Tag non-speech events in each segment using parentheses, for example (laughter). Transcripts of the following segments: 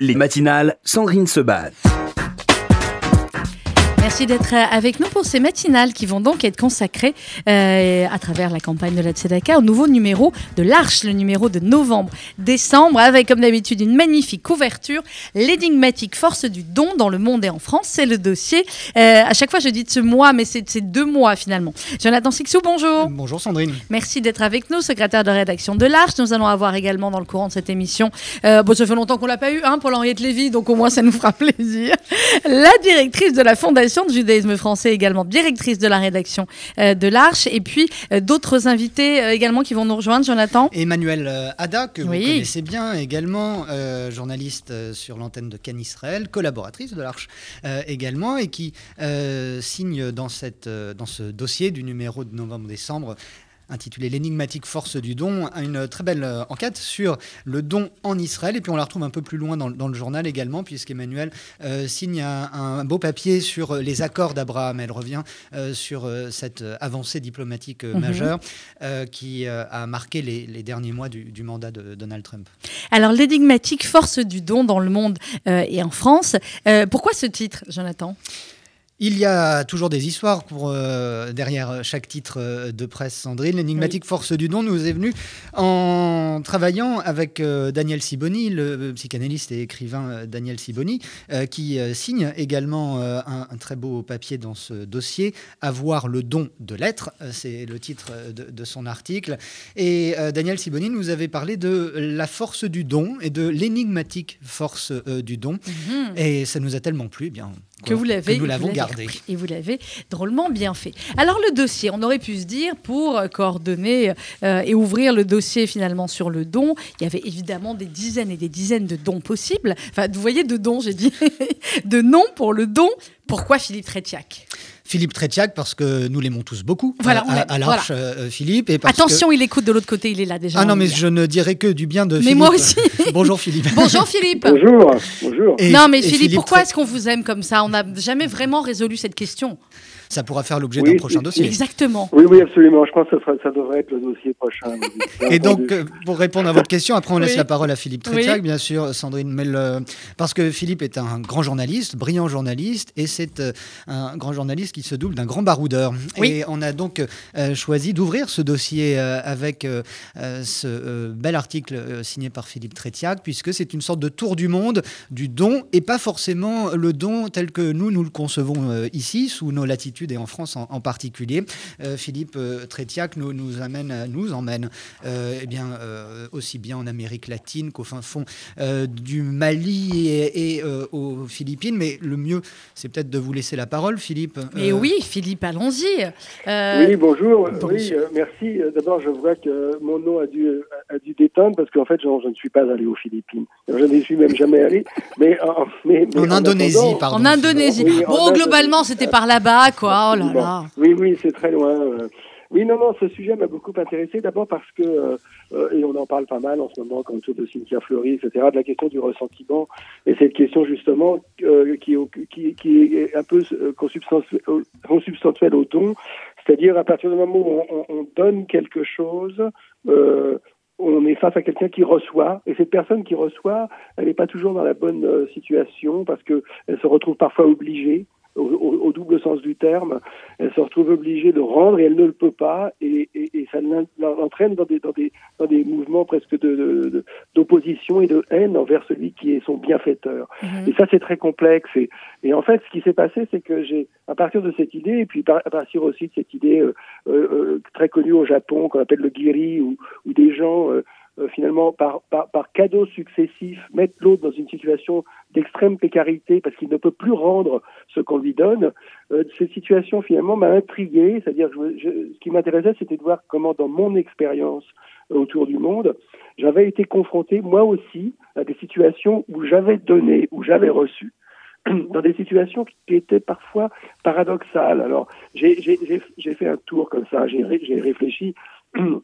Les matinales, Sandrine se bat. Merci d'être avec nous pour ces matinales qui vont donc être consacrées euh, à travers la campagne de la Tzedaka au nouveau numéro de l'Arche, le numéro de novembre-décembre, avec comme d'habitude une magnifique couverture, l'énigmatique force du don dans le monde et en France. C'est le dossier. Euh, à chaque fois, je dis de ce mois, mais c'est deux mois finalement. Jonathan Sixou, bonjour. Bonjour Sandrine. Merci d'être avec nous, secrétaire de rédaction de l'Arche. Nous allons avoir également dans le courant de cette émission, euh, bon, ça fait longtemps qu'on l'a pas eu, hein, Paul-Henriette Lévy, donc au moins ça nous fera (laughs) plaisir, la directrice de la Fondation de judaïsme français, également directrice de la rédaction euh, de l'Arche, et puis euh, d'autres invités euh, également qui vont nous rejoindre, Jonathan. Emmanuel Ada, que vous connaissez bien également, journaliste sur l'antenne de Cannes Israël, collaboratrice de l'Arche également, et qui signe dans, cette, dans ce dossier du numéro de novembre-décembre intitulé L'énigmatique force du don, une très belle euh, enquête sur le don en Israël. Et puis on la retrouve un peu plus loin dans, le journal également, puisqu'Emmanuel euh, signe un, beau papier sur euh, les accords d'Abraham. Elle revient sur cette avancée diplomatique mhm. majeure qui a marqué les, derniers mois du, du, mandat de Donald Trump. Alors l'énigmatique force du don dans le monde et en France. pourquoi ce titre, Jonathan? Il y a toujours des histoires pour, euh, derrière chaque titre euh, de presse, Sandrine. L'énigmatique force du don nous est venue en travaillant avec euh, Daniel Siboni, le psychanalyste et écrivain Daniel Siboni, qui signe également un, très beau papier dans ce dossier, Avoir le don de l'être, c'est le titre de, son article. Et Daniel Siboni nous avait parlé de la force du don et de l'énigmatique force du don. Mhm. Et ça nous a tellement plu, eh bien que vous l'avez, nous l'avons gardé. Et vous l'avez drôlement bien fait. Alors le dossier, on aurait pu se dire pour coordonner euh, et ouvrir le dossier finalement sur le don, il y avait évidemment des dizaines et des dizaines de dons possibles. Enfin, vous voyez de dons, j'ai dit, (laughs) de noms pour le don. Pourquoi Philippe Trétiac Philippe Trétiac, parce que nous l'aimons tous beaucoup voilà, à, l'Arche, euh, Philippe. Et Attention, il écoute de l'autre côté, il est là déjà. Ah non, mais je ne dirais que du bien de mais Philippe. Mais moi aussi. (laughs) Bonjour Philippe. Bonjour Philippe. Bonjour. Bonjour. non, mais Philippe, pourquoi est-ce qu'on vous aime comme ça? On n'a jamais vraiment résolu cette question ça pourra faire l'objet d'un prochain dossier. Exactement. Oui, oui, absolument. Je pense que ça, devrait être le dossier prochain. (laughs) Et donc, euh, pour répondre à votre question, après on laisse la parole à Philippe Trétiac, bien sûr, Sandrine, mais parce que Philippe est un grand journaliste, brillant journaliste, et c'est euh, un grand journaliste qui se double d'un grand baroudeur. Et on a donc euh, choisi d'ouvrir ce dossier avec ce bel article signé par Philippe Trétiac, puisque c'est une sorte de tour du monde du don, et pas forcément le don tel que nous, nous le concevons ici, sous nos latitudes et en France en, particulier. Euh, Philippe euh, Trétiac nous, nous, amène, nous emmène euh, eh bien, aussi bien en Amérique latine qu'au fin fond du Mali et, aux Philippines. Mais le mieux, c'est peut-être de vous laisser la parole, Philippe. Et oui, Philippe, allons-y. Oui, bonjour. Oui, merci. D'abord, je vois que mon nom a dû, a dû déteindre parce qu'en fait, je, ne suis pas allé aux Philippines. Je n'y suis même jamais allé. Mais, mais, en, Indonésie, pardon. En Indonésie. bon, globalement, c'était par là-bas, quoi. Oh là là. Oui, oui, c'est très loin. Euh. Oui, non, non, ce sujet m'a beaucoup intéressé. D'abord parce que, euh, euh, et on en parle pas mal en ce moment, quand de Cynthia Fleury, etc., de la question du ressentiment. Et cette question, justement, qui, qui, qui, est un peu consubstantielle au don. C'est-à-dire, à partir du moment où on, on donne quelque chose, on est face à quelqu'un qui reçoit, et cette personne qui reçoit, elle n'est pas toujours dans la bonne situation parce qu'elle se retrouve parfois obligée au, double sens du terme, elle se retrouve obligée de rendre et elle ne le peut pas, et, et, et ça l'entraîne dans des, dans, des, dans des mouvements presque d'opposition de, et de haine envers celui qui est son bienfaiteur. Mhm. Et ça, c'est très complexe. Et, et, en fait, ce qui s'est passé, c'est que j'ai, à partir de cette idée, et puis à partir aussi de cette idée euh, euh, euh très connue au Japon, qu'on appelle le giri, où, où des gens euh, euh, finalement, par, par, par cadeaux successifs, mettre l'autre dans une situation d'extrême précarité parce qu'il ne peut plus rendre ce qu'on lui donne, euh, cette situation finalement m'a intrigué. C'est-à-dire, ce qui m'intéressait, c'était de voir comment, dans mon expérience autour du monde, j'avais été confronté moi aussi à des situations où j'avais donné, où j'avais reçu (clears throat) dans des situations qui étaient parfois paradoxales. Alors, j'ai fait un tour comme ça, j'ai réfléchi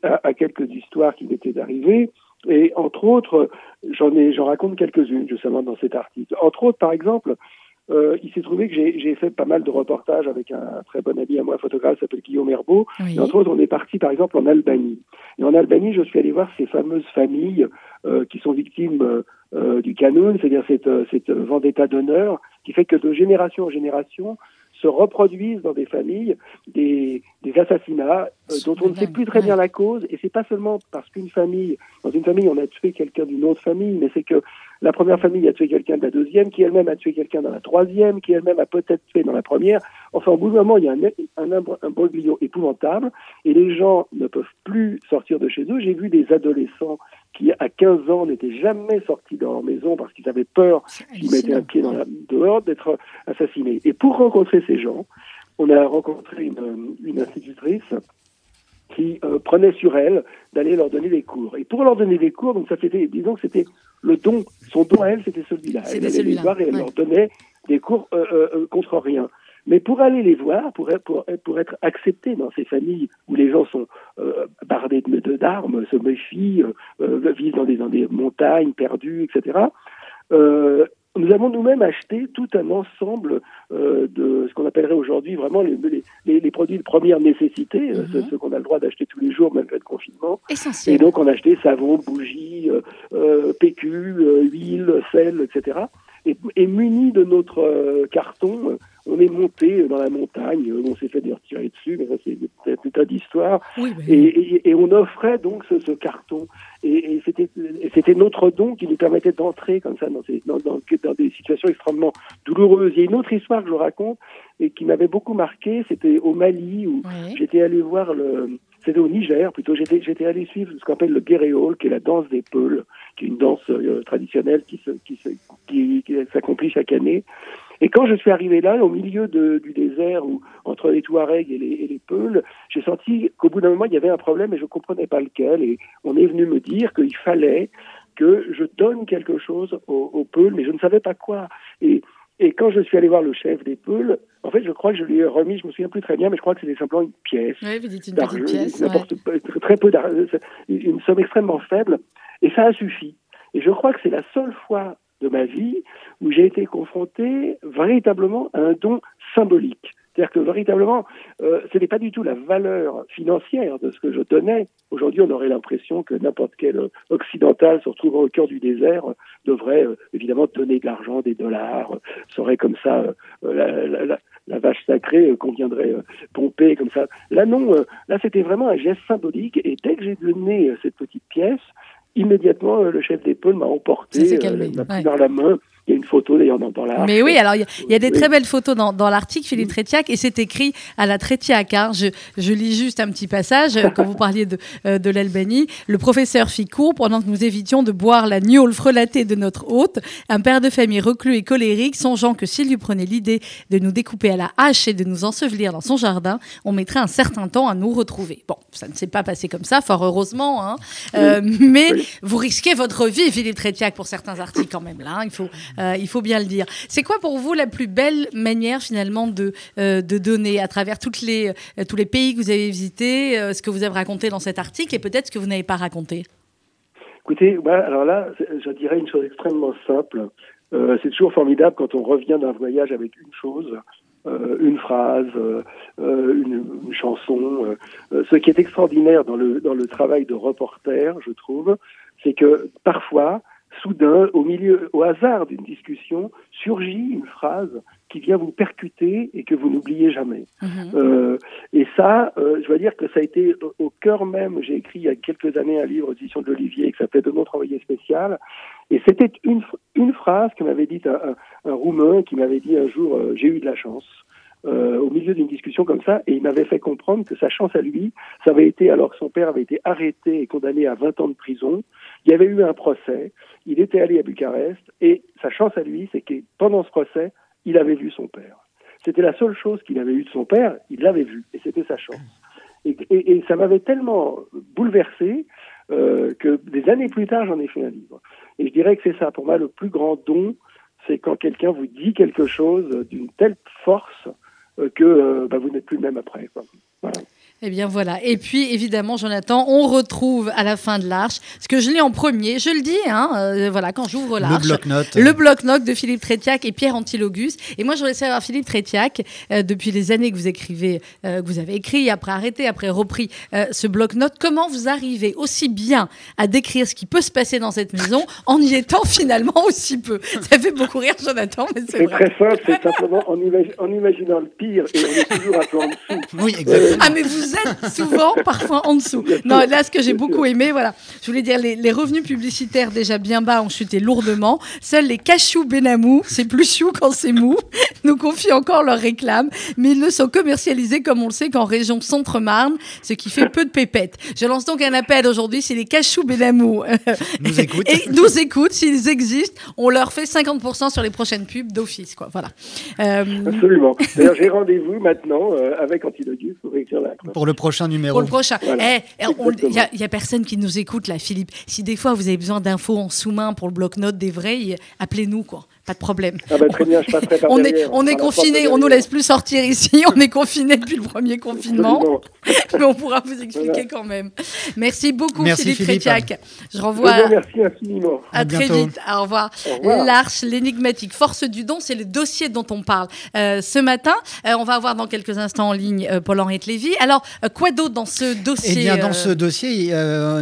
à, quelques histoires qui m'étaient arrivées. Et entre autres, j'en ai, j'en raconte quelques-unes justement dans cet article. Entre autres, par exemple, euh, il s'est trouvé que j'ai fait pas mal de reportages avec un, très bon ami à moi, photographe, s'appelle Guillaume Herbeau. Et entre autres, on est parti par exemple en Albanie. Et en Albanie, je suis allé voir ces fameuses familles euh, qui sont victimes euh, du canon, c'est-à-dire cette, cette vendetta d'honneur qui fait que de génération en génération, se reproduisent dans des familles des, des assassinats euh, dont on ne sait plus très bien la cause. Et c'est pas seulement parce qu'une famille, dans une famille, on a tué quelqu'un d'une autre famille, mais c'est que la première famille a tué quelqu'un de la deuxième, qui elle-même a tué quelqu'un dans la troisième, qui elle-même a peut-être tué dans la première. Enfin, au bout d'un moment, il y a un, un, épouvantable et les gens ne peuvent plus sortir de chez eux. J'ai vu des adolescents qui, à 15 ans, n'étaient jamais sortis de leur maison parce qu'ils avaient peur, s'ils mettaient un pied dans la, dehors, d'être assassinés. Et pour rencontrer ces gens, on a rencontré une, une institutrice qui euh, prenait sur elle d'aller leur donner des cours. Et pour leur donner des cours, donc ça c'était, disons que c'était le don, son don à elle, c'était celui-là. Elle allait les voir et elle leur donnait des cours euh, euh, contre rien. Mais pour aller les voir, pour, pour, pour être accepté dans ces familles où les gens sont euh, bardés d'armes, se méfient, euh, vivent dans des, dans des montagnes perdues, etc., euh, nous avons nous-mêmes acheté tout un ensemble euh, de ce qu'on appellerait aujourd'hui vraiment les, les, les, produits de première nécessité, mm -hmm. ce, qu'on a le droit d'acheter tous les jours malgré le confinement. Essentiel. Et donc on a acheté savon, bougies, euh, PQ, huile, sel, etc. Et, et munis de notre carton, on est monté dans la montagne, on s'est fait des retirer dessus, mais ça c'est tout un d'histoire. Oui, et, et, et, on offrait donc ce, ce carton. Et, et c'était notre don qui nous permettait d'entrer comme ça dans, ces, dans, dans, dans, des situations extrêmement douloureuses. Il y a une autre histoire que je raconte et qui m'avait beaucoup marqué, c'était au Mali où oui. j'étais allé voir le... C'était au Niger plutôt, j'étais, allé suivre ce qu'on appelle le guéréol, qui est la danse des Peuls, qui est une danse euh, traditionnelle qui, se, qui, se, qui, s'accomplit chaque année. Et quand je suis arrivé là, au milieu du désert, où, entre les Touaregs et les, et Peuls, j'ai senti qu'au bout d'un moment, il y avait un problème et je ne comprenais pas lequel. Et on est venu me dire qu'il fallait que je donne quelque chose aux, aux Peuls, mais je ne savais pas quoi. Et, et quand je suis allé voir le chef des Peuls, en fait, je crois que je lui ai remis, je me souviens plus très bien, mais je crois que c'était simplement une pièce. Oui, vous dites une petite pièce. Ouais. Très peu d'argent, une somme extrêmement faible. Et ça a suffi. Et je crois que c'est la seule fois de ma vie où j'ai été confronté véritablement à un don symbolique. C'est-à-dire que véritablement, euh, ce n'est pas du tout la valeur financière de ce que je donnais. Aujourd'hui, on aurait l'impression que n'importe quel occidental se retrouvant au cœur du désert devrait euh, évidemment donner de l'argent, des dollars, serait comme ça euh, la, la, la, la, vache sacrée qu'on viendrait pomper comme ça. Là, non, là, c'était vraiment un geste symbolique. Et dès que j'ai donné cette petite pièce, immédiatement, le chef d'épaule m'a emporté, m'a pris ouais. dans la main. Il y a une photo d'ailleurs dans, dans l'article. Mais oui, alors il y a, il y a des oui. très belles photos dans, dans l'article, Philippe Trétiac, et c'est écrit à la Trétiac. Hein. Je, je, lis juste un petit passage quand vous parliez de, euh, de l'Albanie. Le professeur fit court pendant que nous évitions de boire la gnôle frelatée de notre hôte. Un père de famille reclus et colérique, songeant que s'il lui prenait l'idée de nous découper à la hache et de nous ensevelir dans son jardin, on mettrait un certain temps à nous retrouver. Bon, ça ne s'est pas passé comme ça, fort heureusement, hein. euh, mais oui. vous risquez votre vie, Philippe Trétiac, pour certains articles quand même. Là, hein. il faut euh, il faut bien le dire. C'est quoi pour vous la plus belle manière finalement de, euh, de donner à travers toutes les, euh, tous les pays que vous avez visités, ce que vous avez raconté dans cet article et peut-être ce que vous n'avez pas raconté? Écoutez, bah, alors là, je dirais une chose extrêmement simple. C'est toujours formidable quand on revient d'un voyage avec une chose, une phrase, une, une, chanson. ce qui est extraordinaire dans le, dans le travail de reporter, je trouve, c'est que parfois, soudain, au milieu, au hasard d'une discussion, surgit une phrase qui vient vous percuter et que vous n'oubliez jamais. Mmh. Euh, et ça, euh, je dois dire que ça a été au cœur même. J'ai écrit il y a quelques années un livre d'édition de l'Olivier qui s'appelait De notre envoyé spécial. Et c'était une, une phrase que m'avait dit un, un, un, Roumain qui m'avait dit un jour euh, J'ai eu de la chance. Euh, au milieu d'une discussion comme ça, et il m'avait fait comprendre que sa chance à lui, ça avait été alors que son père avait été arrêté et condamné à 20 ans de prison. Il y avait eu un procès, il était allé à Bucarest, et sa chance à lui, c'est que pendant ce procès, il avait vu son père. C'était la seule chose qu'il avait eue de son père, il l'avait vu, et c'était sa chance. Et, ça m'avait tellement bouleversé euh, que des années plus tard, j'en ai fait un livre. Et je dirais que c'est ça, pour moi, le plus grand don, c'est quand quelqu'un vous dit quelque chose d'une telle force que euh, bah, vous n'êtes plus le même après. Quoi. Voilà. Eh bien voilà. Et puis évidemment, Jonathan, on retrouve à la fin de l'Arche ce que je lis en premier. Je le dis, hein, euh, voilà, quand j'ouvre l'Arche. Le bloc-notes. Le bloc-notes de Philippe Trétiac et Pierre Antilogus. Et moi, je voudrais savoir, Philippe Trétiac, euh, depuis les années que vous écrivez, euh, que vous avez écrit, après arrêté, après repris ce bloc-notes, comment vous arrivez aussi bien à décrire ce qui peut se passer dans cette maison en y étant finalement aussi peu? Ça fait beaucoup rire, Jonathan, mais c'est très simple, c'est simplement en, imaginant le pire et on est toujours un peu en dessous. Oui, exactement. Ah, mais vous souvent, parfois en dessous. Non, là, ce que j'ai beaucoup aimé, voilà, je voulais dire, les, revenus publicitaires déjà bien bas ont chuté lourdement. Seuls les cachous Benamou, c'est plus chou quand c'est mou, nous confient encore leurs réclames, mais ils ne sont commercialisés, comme on le sait, qu'en région Centre-Marne, ce qui fait peu de pépettes. Je lance donc un appel aujourd'hui, c'est les cachous Benamou. Nous écoutent. Et nous écoutent, s'ils existent, on leur fait 50% sur les prochaines pubs d'office, quoi. Voilà. Euh, Absolument. D'ailleurs, j'ai rendez-vous maintenant euh, avec Antilogus pour écrire la pour le prochain numéro. Pour le prochain. Eh, il n'y a, personne qui nous écoute là, Philippe. Si des fois vous avez besoin d'infos en sous-main pour le bloc-notes des vrais, appelez-nous quoi pas de problème. Ah bah, très bien, je passerai par on est, on est confiné, on nous laisse plus sortir ici, (laughs) on est confiné depuis le premier confinement, (laughs) mais on pourra vous expliquer quand même. Merci beaucoup Philippe, Philippe. Je renvoie. merci infiniment. À, très vite. Au revoir. L'Arche, l'énigmatique, force du don, c'est le dossier dont on parle euh, ce matin. Euh, on va avoir dans quelques instants en ligne euh, Paul-Henri Lévy. Alors, quoi d'autre dans ce dossier Eh bien, dans ce dossier,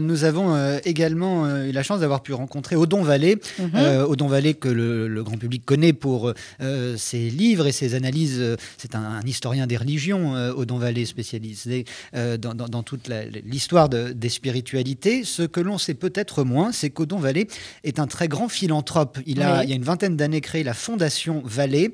nous avons également eu la chance d'avoir pu rencontrer Odon Vallée. Mhm. Odon Vallée que le, le public connaît pour euh, ses livres et ses analyses. C'est un, historien des religions, euh, Odon Vallée, spécialisé euh, dans, toute l'histoire des spiritualités. Ce que l'on sait peut-être moins, c'est qu'Odon Vallée est un très grand philanthrope. Il a, il y a une vingtaine d'années, créé la Fondation Vallée.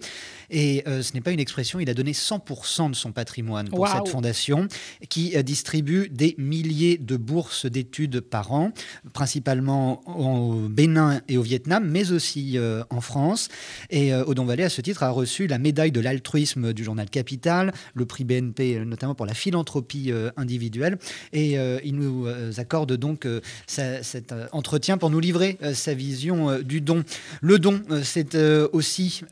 Et euh, ce n'est pas une expression, il a donné 100% de son patrimoine pour cette fondation qui euh, distribue des milliers de bourses d'études par an, principalement au Bénin et au Vietnam, mais aussi euh, en France. Et Odon Vallée, à ce titre, a reçu la médaille de l'altruisme du journal Capital, le prix BNP, notamment pour la philanthropie individuelle. Et il nous accorde donc cet entretien pour nous livrer sa vision du don. Le don, c'est aussi,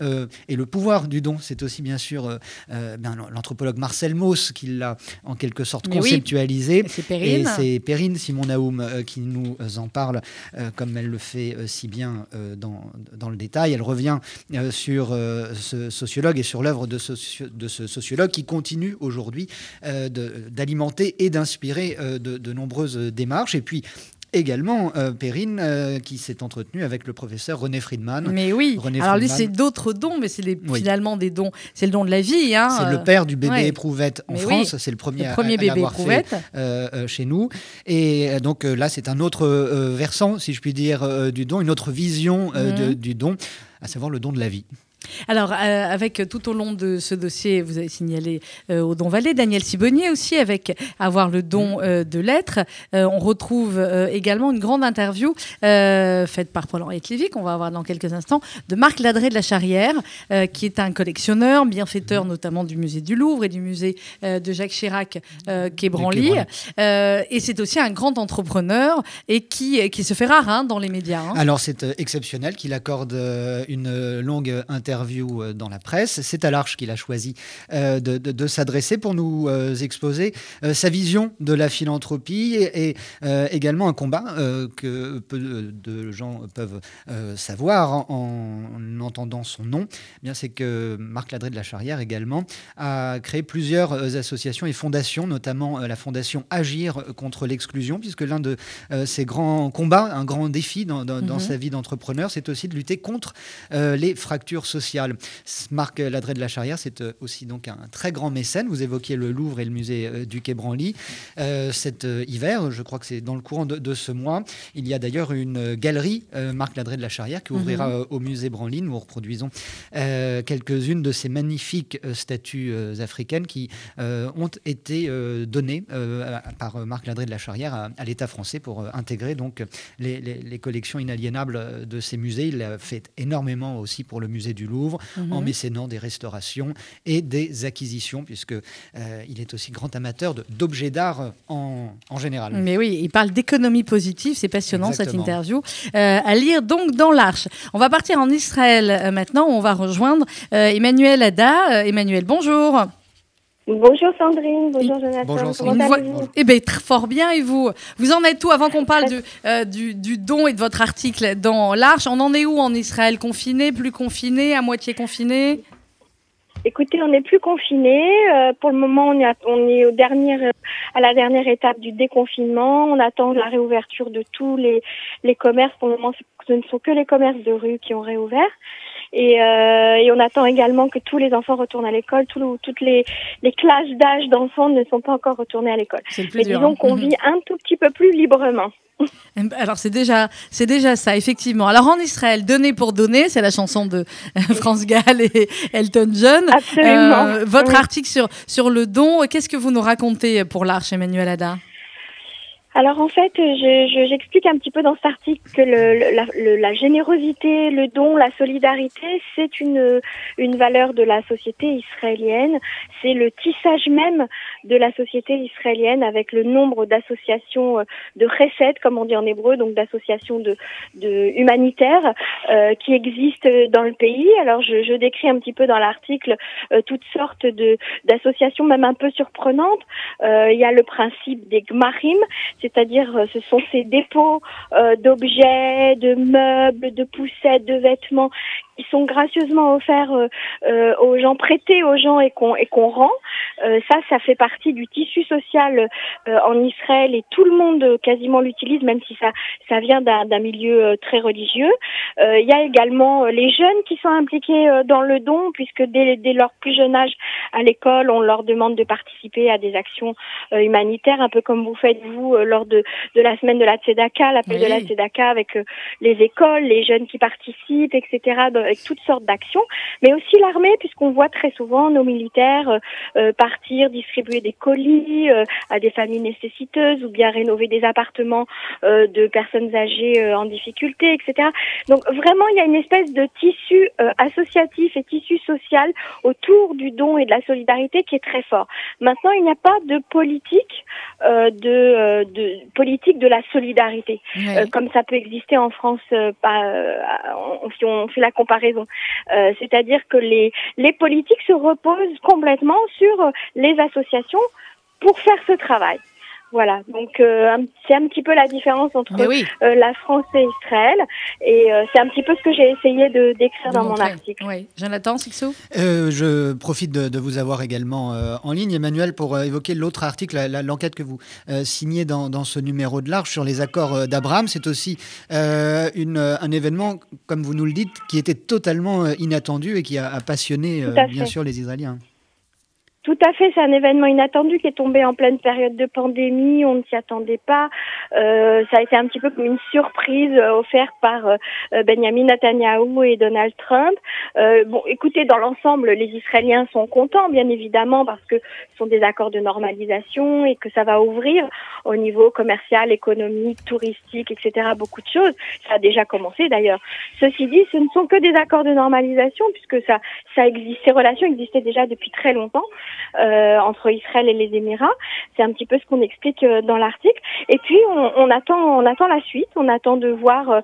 et le pouvoir du don, c'est aussi bien sûr euh, euh, ben, l'anthropologue Marcel Mauss qui l'a en quelque sorte conceptualisé. Et c'est Perrine Simon Naoum euh, qui nous en parle comme elle le fait si bien dans, dans, le détail. Elle revient sur ce sociologue et sur l'œuvre de, de, ce sociologue qui continue aujourd'hui d'alimenter et d'inspirer de, de nombreuses démarches. Et puis, également euh, Perrine euh, qui s'est entretenue avec le professeur René Friedman. Mais oui, alors lui c'est d'autres dons, mais c'est finalement des dons, c'est le don de la vie. Hein. C'est le père du bébé éprouvette en France, c'est le premier, premier bébé éprouvette euh, chez nous. Et donc là c'est un autre versant, si je puis dire, du don, une autre vision mhm. du don, à savoir le don de la vie. Alors, euh, avec tout au long de ce dossier, vous avez signalé euh, au Don Vallée, Daniel Sibonnier aussi, avec avoir le don euh, de lettres. on retrouve également une grande interview faite par Paul-Henri Lévy, qu'on va avoir dans quelques instants, de Marc Ladré de la Charrière, qui est un collectionneur, bienfaiteur notamment du musée du Louvre et du musée de Jacques Chirac, qui est Branly. et c'est aussi un grand entrepreneur et qui, qui se fait rare hein, dans les médias. Hein. Alors, c'est exceptionnel qu'il accorde une longue interview interview euh, dans la presse. C'est à l'Arche qu'il a choisi euh, de, s'adresser pour nous euh, exposer sa vision de la philanthropie et, également un combat que peu de gens peuvent savoir en, entendant son nom. Eh bien, c'est que Marc Ladré de la Charrière également a créé plusieurs associations et fondations, notamment la fondation Agir contre l'exclusion, puisque l'un de ses grands combats, un grand défi dans, mhm. sa vie d'entrepreneur, c'est aussi de lutter contre les fractures sociales Marc Ladré de la Charrière, c'est euh, aussi donc un très grand mécène. Vous évoquiez le Louvre et le musée euh, du Quai Branly. Euh, cet hiver, je crois que c'est dans le courant de, ce mois, il y a d'ailleurs une galerie Marc Ladré de la Charrière qui ouvrira mhm. au musée Branly. Nous reproduisons quelques-unes de ces magnifiques statues africaines qui ont été données par Marc Ladré de la Charrière à, l'État français pour intégrer donc les, les, collections inaliénables de ces musées. Il a fait énormément aussi pour le musée du Louvre, en mhm. mécénant des restaurations et des acquisitions, puisque euh, il est aussi grand amateur d'objets d'art en, en, général. Mais oui, il parle d'économie positive, c'est passionnant cette interview. Euh, à lire donc dans l'Arche. On va partir en Israël euh, maintenant, on va rejoindre Emmanuel Ada. Emmanuel, bonjour. Bonjour Sandrine, bonjour Jonathan. Bonjour Sandrine. Eh bien, fort bien. Et vous? Vous en êtes où Avant qu'on parle du, du, don et de votre article dans l'Arche, on en est où en Israël? Confiné, plus confiné, à moitié confiné? Écoutez, on n'est plus confiné. Euh, pour le moment, on est, à, on est au dernier, à la dernière étape du déconfinement. On attend la réouverture de tous les, les commerces. Pour le moment, ce ne sont que les commerces de rue qui ont réouvert. Et, euh, et, on attend également que tous les enfants retournent à l'école. Tout, toutes les, les classes d'âge d'enfants ne sont pas encore retournés à l'école. Mais disons qu'on mhm. vit un tout petit peu plus librement. Alors c'est déjà c'est déjà ça effectivement. Alors en Israël, donner pour donner, c'est la chanson de (laughs) France Gall et Elton John. Absolument. Euh, votre article sur sur le don, qu'est-ce que vous nous racontez pour l'Arche, Emmanuel Ada? Alors en fait, j'explique je, un petit peu dans cet article que le, la, la, générosité, le don, la solidarité, c'est une, une valeur de la société israélienne. C'est le tissage même de la société israélienne avec le nombre d'associations euh, de recettes, comme on dit en hébreu, donc d'associations de, de humanitaires euh, qui existent dans le pays. Alors je, je décris un petit peu dans l'article euh, toutes sortes de d'associations, même un peu surprenantes. Euh, il y a le principe des gmarim c'est-à-dire euh, ce sont ces dépôts euh, d'objets, de meubles, de poussettes, de vêtements qui sont gracieusement offerts euh, aux gens, prêtés aux gens et qu'on et qu'on rend. ça, ça fait partie du tissu social en Israël et tout le monde quasiment l'utilise, même si ça ça vient d'un milieu très religieux. Il y a également les jeunes qui sont impliqués dans le don, puisque dès, dès leur plus jeune âge à l'école, on leur demande de participer à des actions humanitaires, un peu comme vous faites vous de, de la semaine de la Tzedaka, l'appel de la Tzedaka avec euh, les écoles, les jeunes qui participent, etc., avec toutes sortes d'actions, mais aussi l'armée, puisqu'on voit très souvent nos militaires euh, euh, partir, distribuer des colis à des familles nécessiteuses ou bien rénover des appartements de personnes âgées en difficulté, etc. Donc vraiment, il y a une espèce de tissu associatif et tissu social autour du don et de la solidarité qui est très fort. Maintenant, il n'y a pas de politique de, de politique de la solidarité, euh, comme ça peut exister en France, euh, euh, si on fait la comparaison. C'est-à-dire que les, les politiques se reposent complètement sur les associations pour faire ce travail. Voilà, donc euh, c'est un petit peu la différence entre euh, la France et Israël, et euh, c'est un petit peu ce que j'ai essayé de décrire dans mon article. Oui. Jonathan Sixou Je profite de, vous avoir également en ligne, Emmanuel, pour évoquer l'autre article, l'enquête que vous signez dans, dans, ce numéro de l'Arche sur les accords d'Abraham. C'est aussi une, un événement, comme vous nous le dites, qui était totalement inattendu et qui a, a passionné bien sûr les Israéliens. Tout à fait, c'est un événement inattendu qui est tombé en pleine période de pandémie, on ne s'y attendait pas. Euh, ça a été un petit peu comme une surprise euh, offerte par euh, Benjamin Netanyahu et Donald Trump. Euh, bon, écoutez, dans l'ensemble, les Israéliens sont contents, bien évidemment, parce que ce sont des accords de normalisation et que ça va ouvrir au niveau commercial, économique, touristique, etc. Beaucoup de choses. Ça a déjà commencé d'ailleurs. Ceci dit, ce ne sont que des accords de normalisation puisque ça, ça existe, ces relations existaient déjà depuis très longtemps. Euh, entre Israël et les Émirats. C'est un petit peu ce qu'on explique euh, dans l'article. Et puis on, attend, on attend la suite. On attend de voir euh,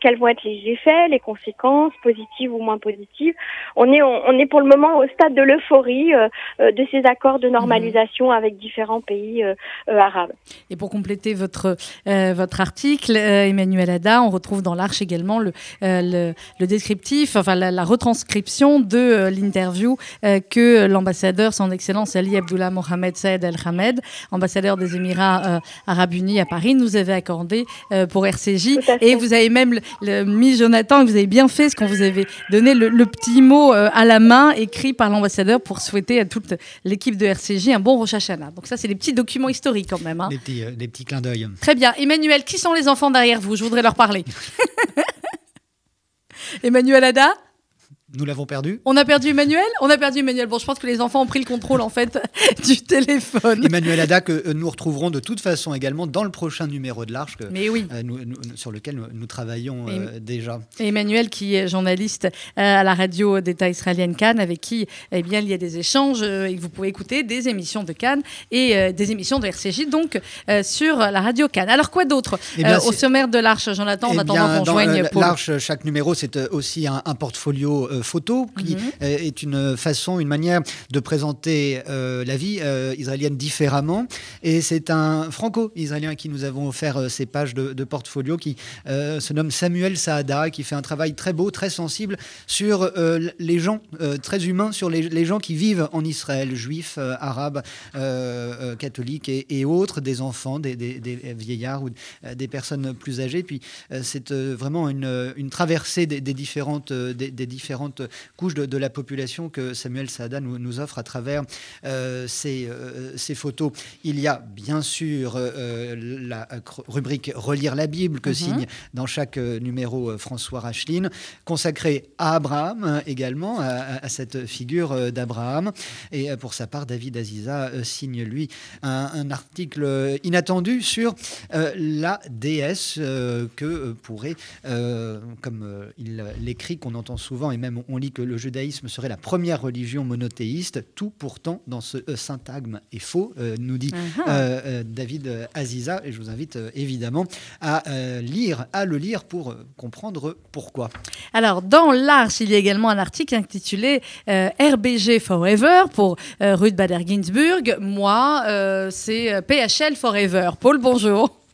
quels vont être les effets, les conséquences positives ou moins positives. On est, on, est pour le moment au stade de l'euphorie de ces accords de normalisation avec différents pays arabes. Et pour compléter votre votre article, Emmanuel Ada, on retrouve dans l'Arche également le, le, descriptif, enfin la, retranscription de l'interview que l'ambassadeur son Excellence Ali Abdullah Mohamed Saed El Hamed, ambassadeur des Émirats euh, Arabes Unis à Paris, nous avait accordé euh, pour RCJ. Et vous avez même mis Jonathan, vous avez bien fait ce qu'on vous avait donné le, petit mot euh, à la main écrit par l'ambassadeur pour souhaiter à toute l'équipe de RCJ un bon Rosh Hashanah. Donc ça, c'est des petits documents historiques quand même. Hein. Des, petits, des petits clins d'œil. Très bien. Emmanuel, qui sont les enfants derrière vous? Je voudrais leur parler. (laughs) (laughs) Emmanuel Ada? Nous l'avons perdu. On a perdu Emmanuel? On a perdu Emmanuel. Bon, je pense que les enfants ont pris le contrôle en fait (laughs) du téléphone. Emmanuel Ada que euh, nous retrouverons de toute façon également dans le prochain numéro de l'Arche, oui. Euh, sur lequel nous, travaillons euh, déjà. Emmanuel qui est journaliste à la radio d'État israélienne Cannes, avec qui eh bien il y a des échanges et vous pouvez écouter des émissions de Cannes et des émissions de RCJ donc sur la radio Cannes. Alors quoi d'autre eh au sommaire de l'Arche, Jonathan, en eh attendant qu'on joigne L'Arche, chaque numéro c'est aussi un, un portfolio photo, qui mhm. est une façon, une manière de présenter la vie israélienne différemment. Et c'est un franco-israélien qui nous avons offert ces pages de, portfolio qui se nomme Samuel Saada, qui fait un travail très beau, très sensible sur les gens très humains, sur les, gens qui vivent en Israël, juifs, arabes, catholiques et, autres, des enfants, des, des vieillards ou des personnes plus âgées. Puis c'est vraiment une, une traversée des, différentes, des, différentes couches de, la population que Samuel Saada nous, nous offre à travers euh, ces, euh, ces, photos. Il y a bien sûr euh, la rubrique Relire la Bible que mhm. signe dans chaque numéro François Racheline, consacré à Abraham également, à, cette figure d'Abraham. Et pour sa part, David Aziza signe lui un, article inattendu sur la déesse que pourrait euh, comme il l'écrit, qu'on entend souvent, et même on lit que le judaïsme serait la première religion monothéiste. Tout pourtant dans ce euh, syntagme est faux, nous dit uh-huh. David Aziza, et je vous invite évidemment à lire, à le lire pour comprendre pourquoi. Alors, dans l'Arche, il y a également un article intitulé RBG Forever pour Ruth Bader Ginsburg. Moi, c'est PHL Forever. Paul, bonjour.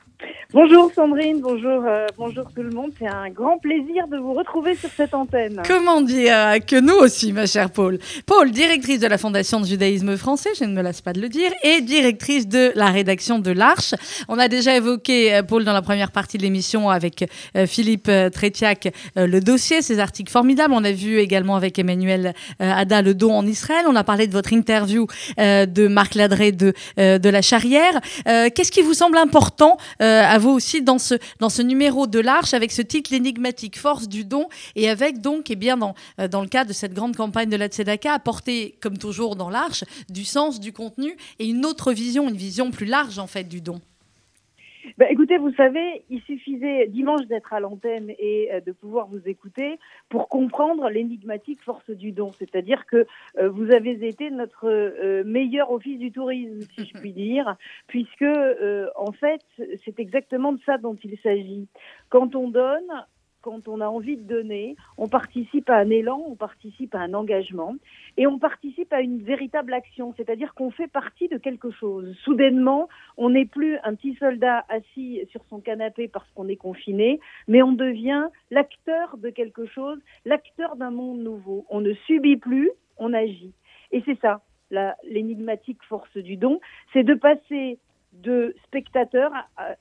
Bonjour Sandrine, bonjour, euh, bonjour tout le monde. C'est un grand plaisir de vous retrouver sur cette antenne. Comment dire que nous aussi, ma chère Paul. Paul, directrice de la Fondation de judaïsme français, je ne me lasse pas de le dire, et directrice de la rédaction de l'Arche. On a déjà évoqué, euh, Paul, dans la première partie de l'émission avec euh, Philippe Trétiac, le dossier, ces articles formidables. On a vu également avec Emmanuel Ada le don en Israël. On a parlé de votre interview de Marc Ladré de, de La Charrière. Qu'est-ce qui vous semble important à vous aussi dans ce, dans ce numéro de l'Arche avec ce titre L'énigmatique force du don et avec donc, et eh bien dans, euh, dans le cadre de cette grande campagne de la Tzedaka, apporter, comme toujours dans l'Arche, du sens, du contenu et une autre vision, une vision plus large en fait du don. Bah, écoutez, vous savez, il suffisait dimanche d'être à l'antenne et euh, de pouvoir vous écouter pour comprendre l'énigmatique force du don. C'est-à-dire que euh, vous avez été notre euh, meilleur office du tourisme, si je puis dire, (laughs) puisque en fait, c'est exactement de ça dont il s'agit. Quand on donne, quand on a envie de donner, on participe à un élan, on participe à un engagement et on participe à une véritable action, c'est-à-dire qu'on fait partie de quelque chose. Soudainement, on n'est plus un petit soldat assis sur son canapé parce qu'on est confiné, mais on devient l'acteur de quelque chose, l'acteur d'un monde nouveau. On ne subit plus, on agit. Et c'est ça, l'énigmatique force du don, c'est de passer de spectateurs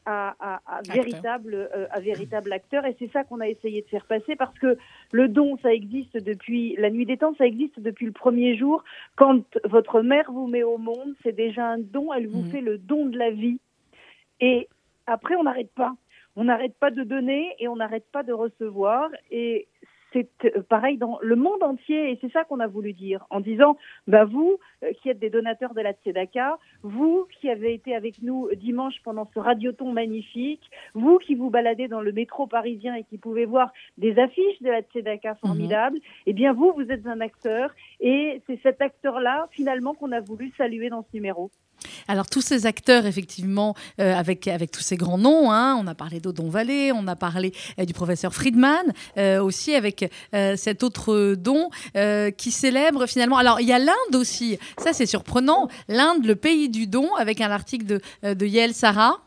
à, véritable, euh, à véritable acteur. Et c'est ça qu'on a essayé de faire passer parce que le don, ça existe depuis la nuit des temps, ça existe depuis le premier jour. Quand votre mère vous met au monde, c'est déjà un don, elle vous mmh. fait le don de la vie. Et après, on n'arrête pas. On n'arrête pas de donner et on n'arrête pas de recevoir. Et c'est euh, pareil dans le monde entier et c'est ça qu'on a voulu dire en disant bah vous euh, qui êtes des donateurs de la Tzedaka, vous qui avez été avec nous dimanche pendant ce radioton magnifique, vous qui vous baladez dans le métro parisien et qui pouvez voir des affiches de la Tzedaka formidables, mhm. eh bien vous vous êtes un acteur et c'est cet acteur là finalement qu'on a voulu saluer dans ce numéro. Alors tous ces acteurs, effectivement, euh, avec, avec tous ces grands noms, hein, on a parlé d'Odon Vallée, on a parlé euh, du professeur Friedman, euh, aussi avec cet autre don qui célèbre finalement. Alors il y a l'Inde aussi, ça c'est surprenant, l'Inde, le pays du don, avec un article de, de Yael Sarah.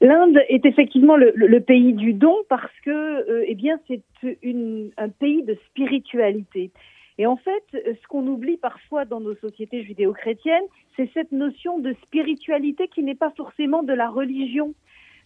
L'Inde est effectivement le, pays du don parce que, eh bien, c'est un pays de spiritualité. Et en fait, ce qu'on oublie parfois dans nos sociétés judéo-chrétiennes, c'est cette notion de spiritualité qui n'est pas forcément de la religion,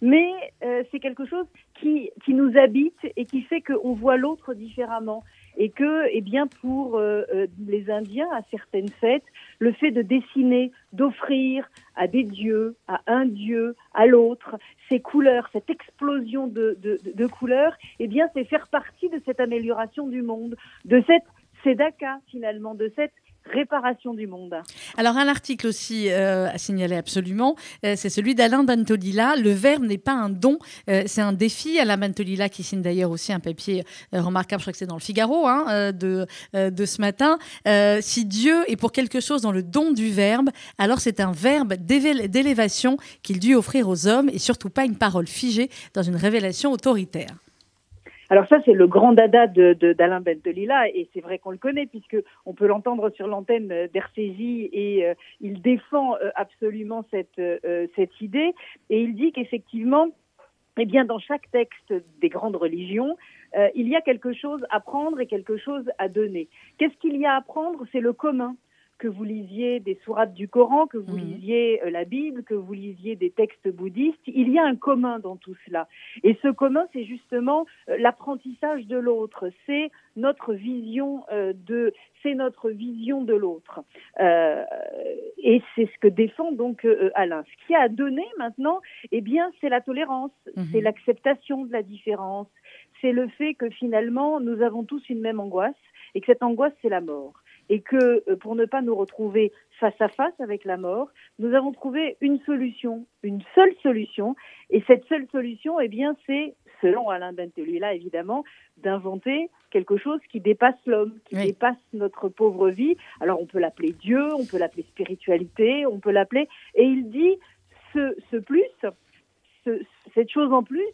mais euh, c'est quelque chose qui, qui nous habite et qui fait qu'on voit l'autre différemment. Et que, eh bien, pour euh, euh, les Indiens, à certaines fêtes, le fait de dessiner, d'offrir à des dieux, à un dieu, à l'autre, ces couleurs, cette explosion de, de, de couleurs, eh bien, c'est faire partie de cette amélioration du monde, de cette Tzedaka, finalement, de cette réparation du monde. Alors un article aussi euh, à signaler absolument, euh, c'est celui d'Alain Bantolila. Le verbe n'est pas un don, euh, c'est un défi. Alain Bantolila qui signe d'ailleurs aussi un papier remarquable, je crois que c'est dans le Figaro hein, de, de ce matin. si Dieu est pour quelque chose dans le don du verbe, alors c'est un verbe d'élévation qu'il dut offrir aux hommes et surtout pas une parole figée dans une révélation autoritaire. Alors ça, c'est le grand dada d'Alain de, d'Alain Bentelila, et c'est vrai qu'on le connaît, puisque on peut l'entendre sur l'antenne d'RCJ, et il défend absolument cette, cette idée, et il dit qu'effectivement, eh bien, dans chaque texte des grandes religions, euh, il y a quelque chose à prendre et quelque chose à donner. Qu'est-ce qu'il y a à prendre? C'est le commun que vous lisiez des sourates du Coran, que vous mhm. lisiez euh, la Bible, que vous lisiez des textes bouddhistes, il y a un commun dans tout cela. Et ce commun, c'est justement euh, l'apprentissage de l'autre, c'est notre vision euh, de, c'est notre vision de l'autre. et c'est ce que défend donc Alain. Ce qui a donné maintenant, eh bien, c'est la tolérance, mhm. c'est l'acceptation de la différence, c'est le fait que finalement, nous avons tous une même angoisse et que cette angoisse, c'est la mort et que euh, pour ne pas nous retrouver face à face avec la mort, nous avons trouvé une solution, une seule solution, et cette seule solution, eh bien, c'est, selon Alain Bentelui-là, évidemment, d'inventer quelque chose qui dépasse l'homme, qui dépasse notre pauvre vie. Alors on peut l'appeler Dieu, on peut l'appeler spiritualité, on peut l'appeler, et il dit ce, ce plus, cette chose en plus,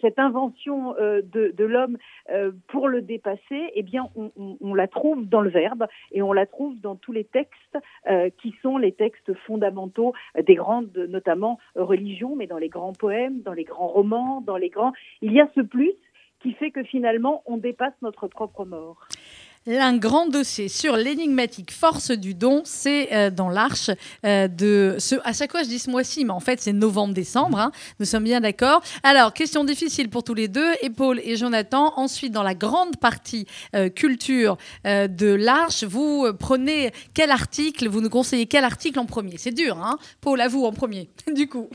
cette invention euh, de, l'homme euh, pour le dépasser, eh bien, on, la trouve dans le verbe et on la trouve dans tous les textes euh, qui sont les textes fondamentaux des grandes, notamment religions, mais dans les grands poèmes, dans les grands romans, dans les grands. Il y a ce plus qui fait que finalement, on dépasse notre propre mort. Un grand dossier sur l'énigmatique force du don, c'est euh, dans l'Arche euh, de ce. À chaque fois, je dis ce mois-ci, mais en fait, c'est novembre-décembre. Hein. nous sommes bien d'accord. Alors, question difficile pour tous les deux, et Paul et Jonathan. Ensuite, dans la grande partie euh, culture de l'Arche, vous prenez quel article Vous nous conseillez quel article en premier C'est dur, hein Paul, à vous en premier, (laughs) du coup.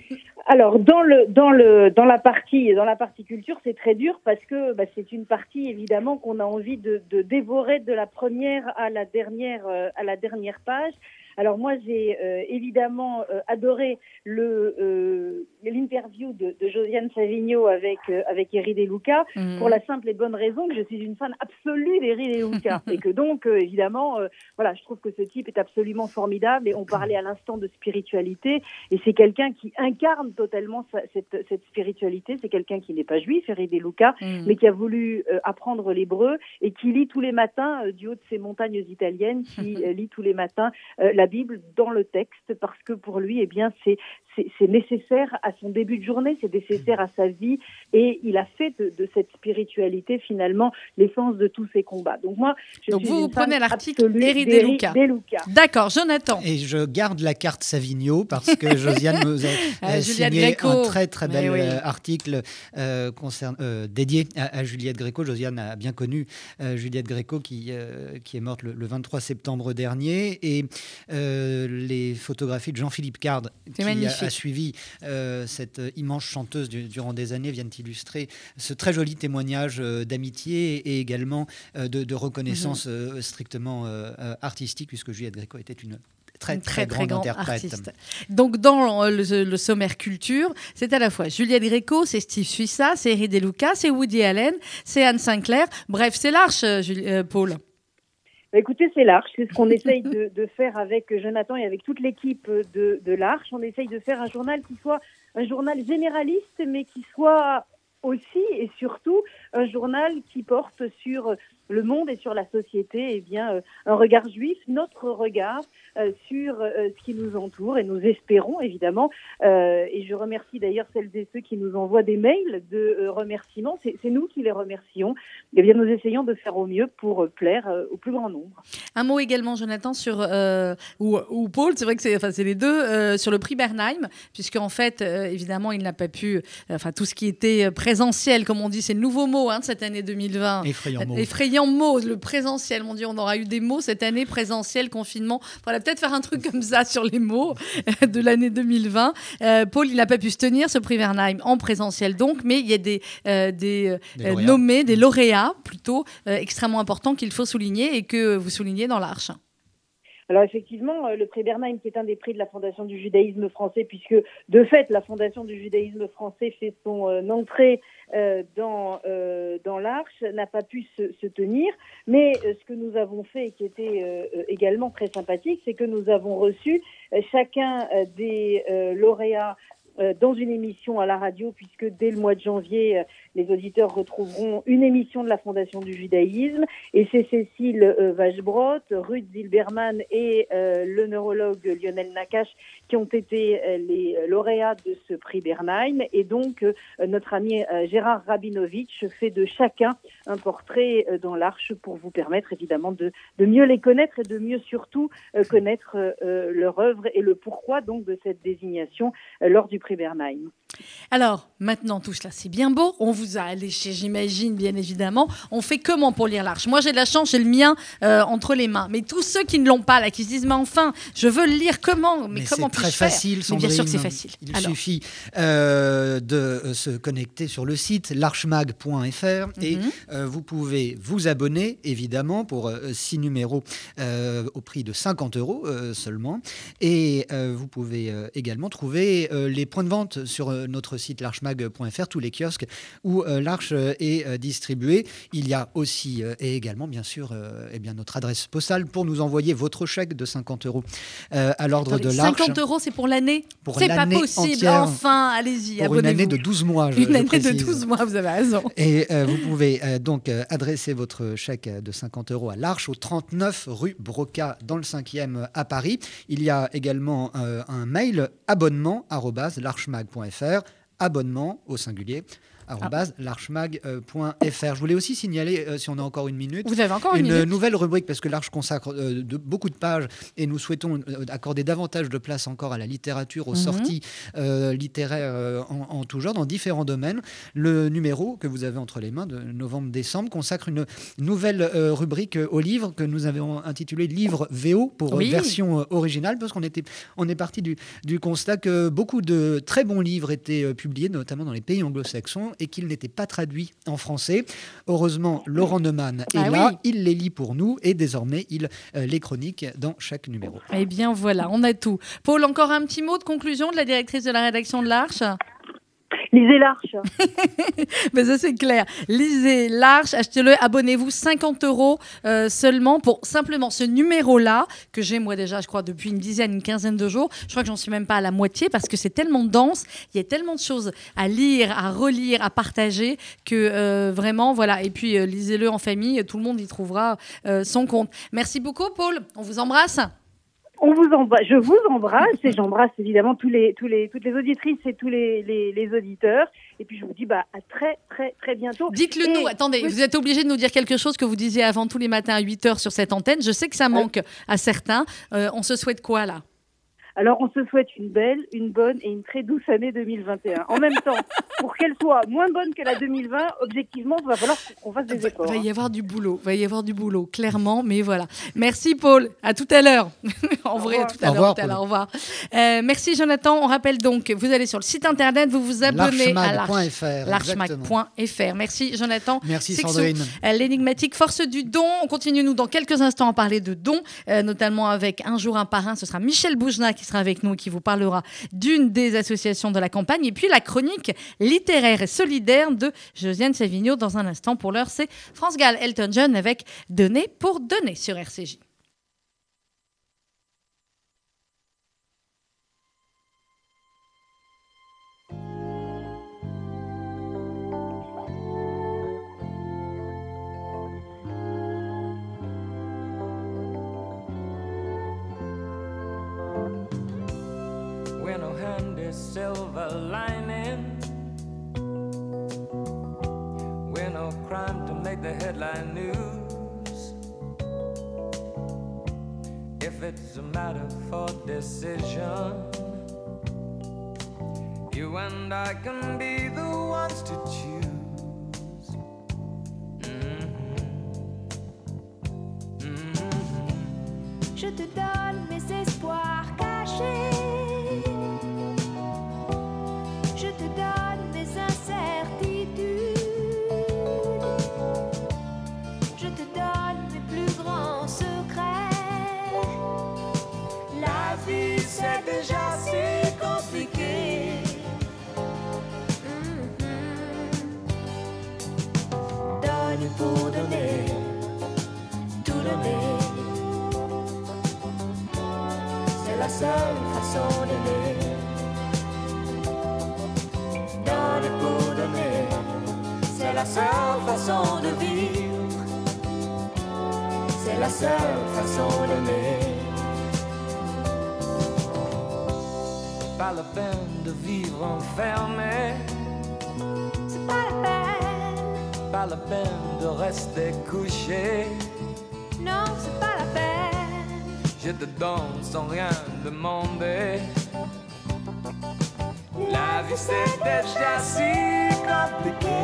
Alors dans le dans le dans la partie dans la partie culture c'est très dur parce que bah, c'est une partie évidemment qu'on a envie de, dévorer de la première à la dernière euh, à la dernière page alors moi, j'ai euh, évidemment euh, adoré le euh, l'interview de, de, Josiane Savigno avec avec Eri De Luca mhm. pour la simple et bonne raison que je suis une fan absolue d'Eri De Luca (laughs) et que donc évidemment, voilà, je trouve que ce type est absolument formidable et on parlait à l'instant de spiritualité et c'est quelqu'un qui incarne totalement cette, cette spiritualité. C'est quelqu'un qui n'est pas juif, Eri De Luca, mhm. mais qui a voulu apprendre l'hébreu et qui lit tous les matins du haut de ces montagnes italiennes, qui (laughs) lit tous les matins la la Bible dans le texte parce que pour lui, eh bien, c'est c'est nécessaire à son début de journée, c'est nécessaire à sa vie, et il a fait de, cette spiritualité finalement l'essence de tous ses combats. Donc moi, je Donc vous, prenez l'article Eri De D'accord, Jonathan. Et je garde la carte Savigno parce que Josiane nous (laughs) a ah, signé un très très bel euh, article euh, euh, dédié à, Juliette Gréco. Josiane a bien connu Juliette Gréco qui, qui est morte le, 23 septembre dernier, et les photographies de Jean-Philippe Card qui a, suivi cette immense chanteuse durant des années viennent illustrer ce très joli témoignage euh, d'amitié et également euh, de, reconnaissance mhm. euh, strictement artistique, puisque Juliette Gréco était une très, très, grande interprète. Artiste. Donc, dans le, sommaire culture, c'est à la fois Juliette Gréco, c'est Steve Suissa, c'est Eric Deluca, c'est Woody Allen, c'est Anne Sinclair. Bref, c'est l'arche, Paul. Bah, écoutez, c'est l'Arche. C'est ce qu'on (laughs) essaye de, faire avec Jonathan et avec toute l'équipe de, de l'Arche. On essaye de faire un journal qui soit un journal généraliste, mais qui soit aussi et surtout un journal qui porte sur le monde et sur la société, eh bien, euh, un regard juif, notre regard euh, sur euh, ce qui nous entoure et nous espérons évidemment, et je remercie d'ailleurs celles et ceux qui nous envoient des mails de remerciements, c'est nous qui les remercions, et eh bien, nous essayons de faire au mieux pour plaire au plus grand nombre. Un mot également, Jonathan, sur, ou, ou, Paul, c'est vrai que c'est enfin, les deux, sur le prix Bernheim, puisque en fait, évidemment, il n'a pas pu, enfin, tout ce qui était présentiel, comme on dit, c'est le nouveau mot hein, de cette année 2020. Effrayant mot. Effrayant mots, le présentiel. Mon Dieu, on aura eu des mots cette année, présentiel, confinement. Voilà, peut-être faire un truc comme ça sur les mots (laughs) de l'année 2020. Euh, Paul, il n'a pas pu se tenir, ce prix Vernheim, en présentiel donc, mais il y a des, euh, des, euh, nommés, des lauréats plutôt extrêmement importants qu'il faut souligner et que vous soulignez dans l'Arche. Alors effectivement, le prix Bernheim, qui est un des prix de la Fondation du judaïsme français, puisque de fait, la Fondation du judaïsme français fait son entrée euh, dans, euh, dans l'Arche n'a pas pu se, tenir. Mais euh, ce que nous avons fait qui était également très sympathique, c'est que nous avons reçu chacun des lauréats euh, dans une émission à la radio, puisque dès le mois de janvier, euh, les auditeurs retrouveront une émission de la Fondation du judaïsme. Et c'est Cécile euh, Ruth Zilberman et le neurologue Lionel Nakache qui ont été les lauréats de ce prix Bernheim. Et donc, notre ami Gérard Rabinovitch fait de chacun un portrait dans l'Arche pour vous permettre évidemment de, de, mieux les connaître et de mieux surtout connaître leur œuvre et le pourquoi donc de cette désignation lors du prix Bernheim. Alors, maintenant, tout cela, c'est bien beau. A alléché, j'imagine, bien évidemment. On fait comment pour lire l'Arche Moi, j'ai de la chance, j'ai le mien euh, entre les mains. Mais tous ceux qui ne l'ont pas, là, qui se disent, mais enfin, je veux le lire comment Mais, comment C'est très facile, Bien sûr que c'est facile. Il suffit euh, de euh, se connecter sur le site l'archemag.fr et mhm. vous pouvez vous abonner, évidemment, pour six numéros au prix de 50 euros seulement. Et vous pouvez également trouver les points de vente sur notre site l'archemag.fr, tous les kiosques où euh, l'arche euh, est euh, distribuée. Il y a aussi et également, bien sûr, eh bien, notre adresse postale pour nous envoyer votre chèque de 50 euros à l'ordre de l'arche. 50 euros, c'est pour l'année C'est pas possible. Enfin, allez-y, Pour une année de 12 mois. Je, une année de 12 mois, vous avez raison. Et vous pouvez donc adresser votre chèque de 50 euros à l'Arche au 39 rue Broca dans le 5e à Paris. Il y a également un mail abonnement abonnement au singulier l'archemag.fr. Je voulais aussi signaler, euh, si on a encore une minute, Vous avez encore une, une nouvelle rubrique, parce que l'Arche consacre euh, de, beaucoup de pages et nous souhaitons euh, accorder davantage de place encore à la littérature, aux mhm. sorties littéraires en, en, tout genre, dans différents domaines. Le numéro que vous avez entre les mains de novembre-décembre consacre une nouvelle rubrique au livre que nous avons intitulé Livre VO pour version originale, parce qu'on était, on est parti du, du constat que beaucoup de très bons livres étaient publiés, notamment dans les pays anglo-saxons, et qu'il n'était pas traduit en français. Heureusement, Laurent Neumann est ah là, il les lit pour nous et désormais il euh, les chronique dans chaque numéro. Eh bien voilà, on a tout. Paul, encore un petit mot de conclusion de la directrice de la rédaction de l'Arche? Lisez l'Arche. (laughs) Mais ça, c'est clair. Lisez l'Arche, achetez-le, abonnez-vous 50 euros euh, seulement pour simplement ce numéro-là, que j'ai moi déjà, je crois, depuis une dizaine, une quinzaine de jours. Je crois que j'en suis même pas à la moitié parce que c'est tellement dense, il y a tellement de choses à lire, à relire, à partager que euh, vraiment, voilà. Et puis, euh, lisez-le en famille, tout le monde y trouvera son compte. Merci beaucoup, Paul. On vous embrasse. On vous embrasse, je vous embrasse et j'embrasse évidemment tous les, tous les, toutes les auditrices et tous les, les, auditeurs. Et puis je vous dis bah, à très très très bientôt. Dites-le nous, attendez, vous êtes obligé de nous dire quelque chose que vous disiez avant tous les matins à 8h sur cette antenne. Je sais que ça manque à certains. Euh, on se souhaite quoi là? Alors on se souhaite une belle, une bonne et une très douce année 2021. En même temps, pour qu'elle soit moins bonne que la 2020, objectivement, il va falloir qu'on fasse des efforts. Il va y avoir du boulot, va y avoir du boulot, clairement, mais voilà. Merci Paul, à tout à l'heure. (laughs) en vrai, à tout à l'heure. Au revoir. Euh, merci Jonathan. On rappelle donc, vous allez sur le site internet, vous vous abonnez à l'archmag.fr. Merci Jonathan. Merci Sandrine. Euh, l'énigmatique force du don. On continue nous dans quelques instants à parler de dons, euh, notamment avec un jour un parrain. Ce sera Michel Boujna qui sera avec nous et qui vous parlera d'une des associations de la campagne. Et puis la chronique littéraire et solidaire de Josiane Savigno dans un instant. Pour l'heure, c'est France Gall, Elton John avec Donner pour donner sur RCJ. Silver lining. We're no crime to make the headline news. If it's a matter for decision, you and I can be the ones to choose. Seule façon d'aimer. donner pour donner, c'est la seule façon de vivre, c'est la seule façon d'aimer. Pas la peine de vivre enfermé, c'est pas la peine, pas la peine de rester couché. Sans rien demander. La vie c'est déjà si compliqué.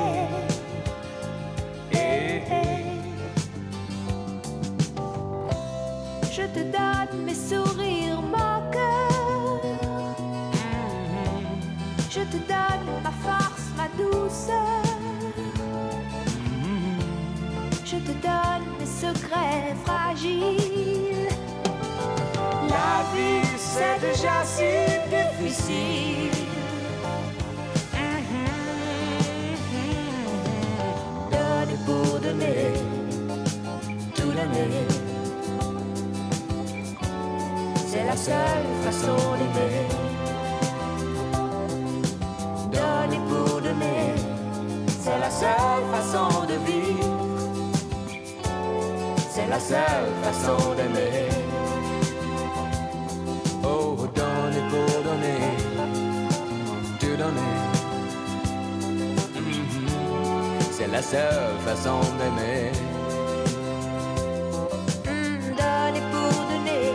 Je te donne mes sourires, mon cœur. Je te donne ma force, ma douceur. Je te donne mes secrets fragiles. C'est déjà si difficile. Donner pour donner, tout donner. C'est la seule façon d'aimer. Donner pour donner, c'est la seule façon de vivre. C'est la seule façon d'aimer. La seule façon d'aimer. Mm, donner pour donner,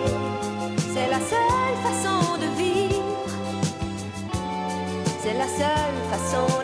c'est la seule façon de vivre. C'est la seule façon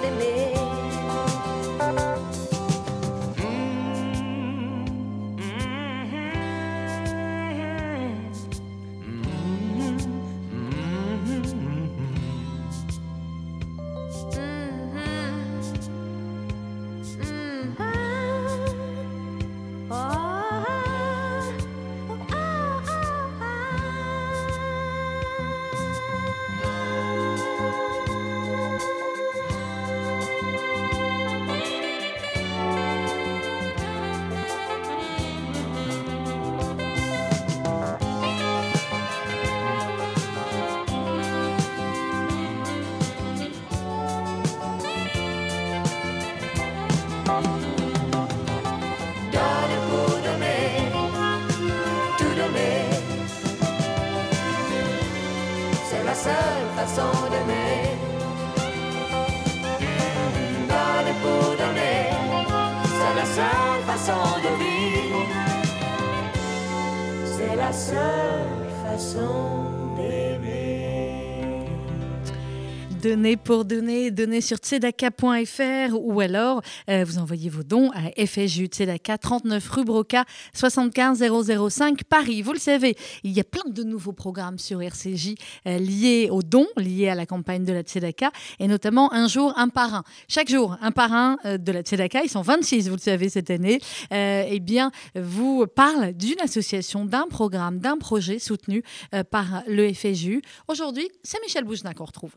Donner pour donner, donner sur tzedaka.fr ou alors euh, vous envoyez vos dons à FSJU Tzedaka 39 rue Broca 75 005 Paris. Vous le savez, il y a plein de nouveaux programmes sur RCJ euh, liés aux dons, liés à la campagne de la Tzedaka et notamment un jour un parrain. Chaque jour un parrain euh, de la Tzedaka, ils sont 26 vous le savez cette année, eh bien vous parle d'une association, d'un programme, d'un projet soutenu par le FSJU. Aujourd'hui, c'est Michel Boujna qu'on retrouve.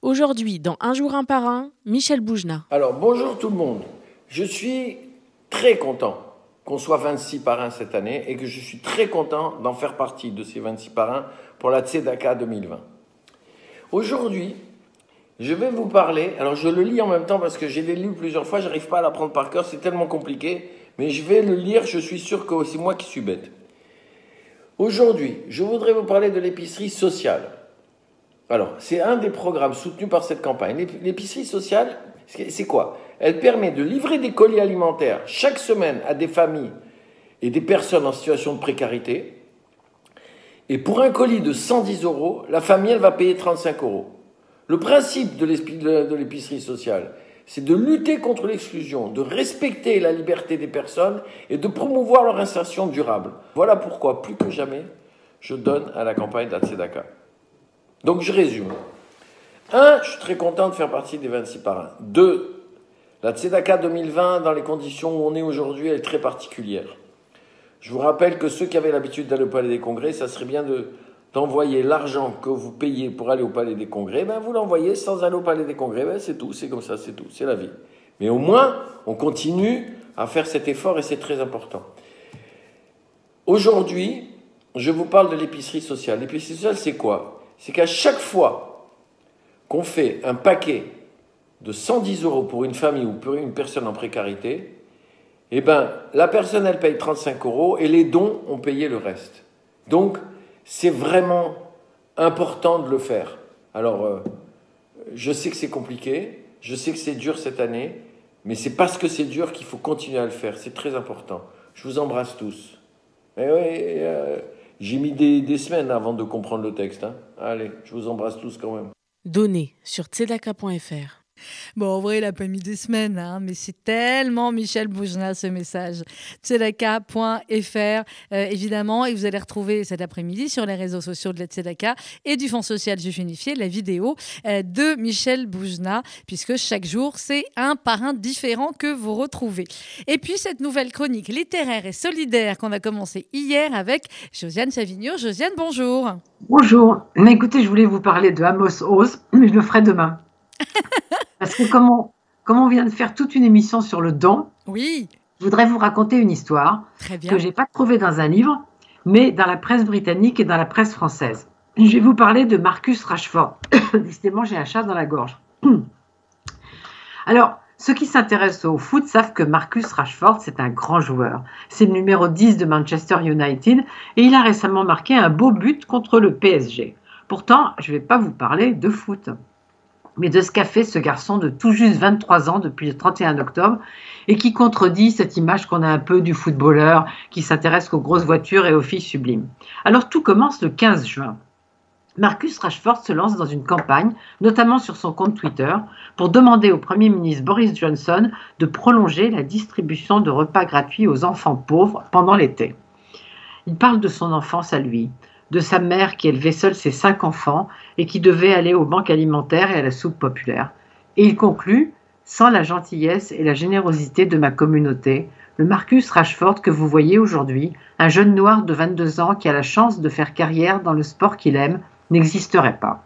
Aujourd'hui, dans Un jour un parrain, Michel Boujna. Alors bonjour tout le monde. Je suis très content qu'on soit 26 parrains cette année et que je suis très content d'en faire partie de ces 26 parrains pour la Tzedaka 2020. Aujourd'hui, je vais vous parler, alors je le lis en même temps parce que j'ai lu plusieurs fois, j'arrive pas à l'apprendre par cœur, c'est tellement compliqué, mais je vais le lire, je suis sûr que c'est moi qui suis bête. Aujourd'hui, je voudrais vous parler de l'épicerie sociale. Alors, c'est un des programmes soutenus par cette campagne. L'ép- L'épicerie sociale, c'est quoi? Elle permet de livrer des colis alimentaires chaque semaine à des familles et des personnes en situation de précarité. Et pour un colis de 110 euros, la famille, elle va payer 35 euros. Le principe de l'épicerie sociale, c'est de lutter contre l'exclusion, de respecter la liberté des personnes et de promouvoir leur insertion durable. Voilà pourquoi, plus que jamais, je donne à la campagne Tzedaka. Donc je résume. Un, je suis très content de faire partie des 26 parrains. Deux, la Tzedaka 2020, dans les conditions où on est aujourd'hui, elle est très particulière. Je vous rappelle que ceux qui avaient l'habitude d'aller au Palais des Congrès, ça serait bien de, d'envoyer l'argent que vous payez pour aller au Palais des Congrès, ben vous l'envoyez sans aller au Palais des Congrès, ben c'est tout, c'est comme ça, c'est tout, c'est la vie. Mais au moins, on continue à faire cet effort et c'est très important. Aujourd'hui, je vous parle de l'épicerie sociale. L'épicerie sociale, c'est quoi? C'est qu'à chaque fois qu'on fait un paquet de 110 euros pour une famille ou pour une personne en précarité, eh ben, la personne, elle paye 35 euros et les dons ont payé le reste. Donc, c'est vraiment important de le faire. Alors, euh, je sais que c'est compliqué, je sais que c'est dur cette année, mais c'est parce que c'est dur qu'il faut continuer à le faire. C'est très important. Je vous embrasse tous. Oui, euh, j'ai mis des, semaines avant de comprendre le texte. Hein. Allez, je vous embrasse tous quand même. Données sur tzedaka.fr Bon, en vrai, il n'a pas mis des semaines, hein, mais c'est tellement Michel Boujna ce message. Tzedaka.fr, euh, évidemment, et vous allez retrouver cet après-midi sur les réseaux sociaux de la Tzedaka et du Fonds social juif unifié la vidéo euh, de Michel Boujna, puisque chaque jour, c'est un parrain différent que vous retrouvez. Et puis, cette nouvelle chronique littéraire et solidaire qu'on a commencé hier avec Josiane Savigno. Josiane, bonjour. Bonjour. Écoutez, je voulais vous parler de Amos Oz, mais je le ferai demain. Parce que comme on, on vient de faire toute une émission sur le don, oui. je voudrais vous raconter une histoire que je n'ai pas trouvée dans un livre, mais dans la presse britannique et dans la presse française. Je vais vous parler de Marcus Rashford. (coughs) Décidément, j'ai un chat dans la gorge. (coughs) Alors, ceux qui s'intéressent au foot savent que Marcus Rashford, c'est un grand joueur. C'est le numéro 10 de Manchester United et il a récemment marqué un beau but contre le PSG. Pourtant, je ne vais pas vous parler de foot mais de ce qu'a fait ce garçon de tout juste 23 ans depuis le 31 octobre et qui contredit cette image qu'on a un peu du footballeur qui s'intéresse qu'aux grosses voitures et aux filles sublimes. Alors tout commence le 15 juin. Marcus Rashford se lance dans une campagne, notamment sur son compte Twitter, pour demander au Premier ministre Boris Johnson de prolonger la distribution de repas gratuits aux enfants pauvres pendant l'été. Il parle de son enfance à lui, de sa mère qui élevait seule ses cinq enfants et qui devait aller aux banques alimentaires et à la soupe populaire. Et il conclut Sans la gentillesse et la générosité de ma communauté, le Marcus Rashford que vous voyez aujourd'hui, un jeune noir de 22 ans qui a la chance de faire carrière dans le sport qu'il aime, n'existerait pas.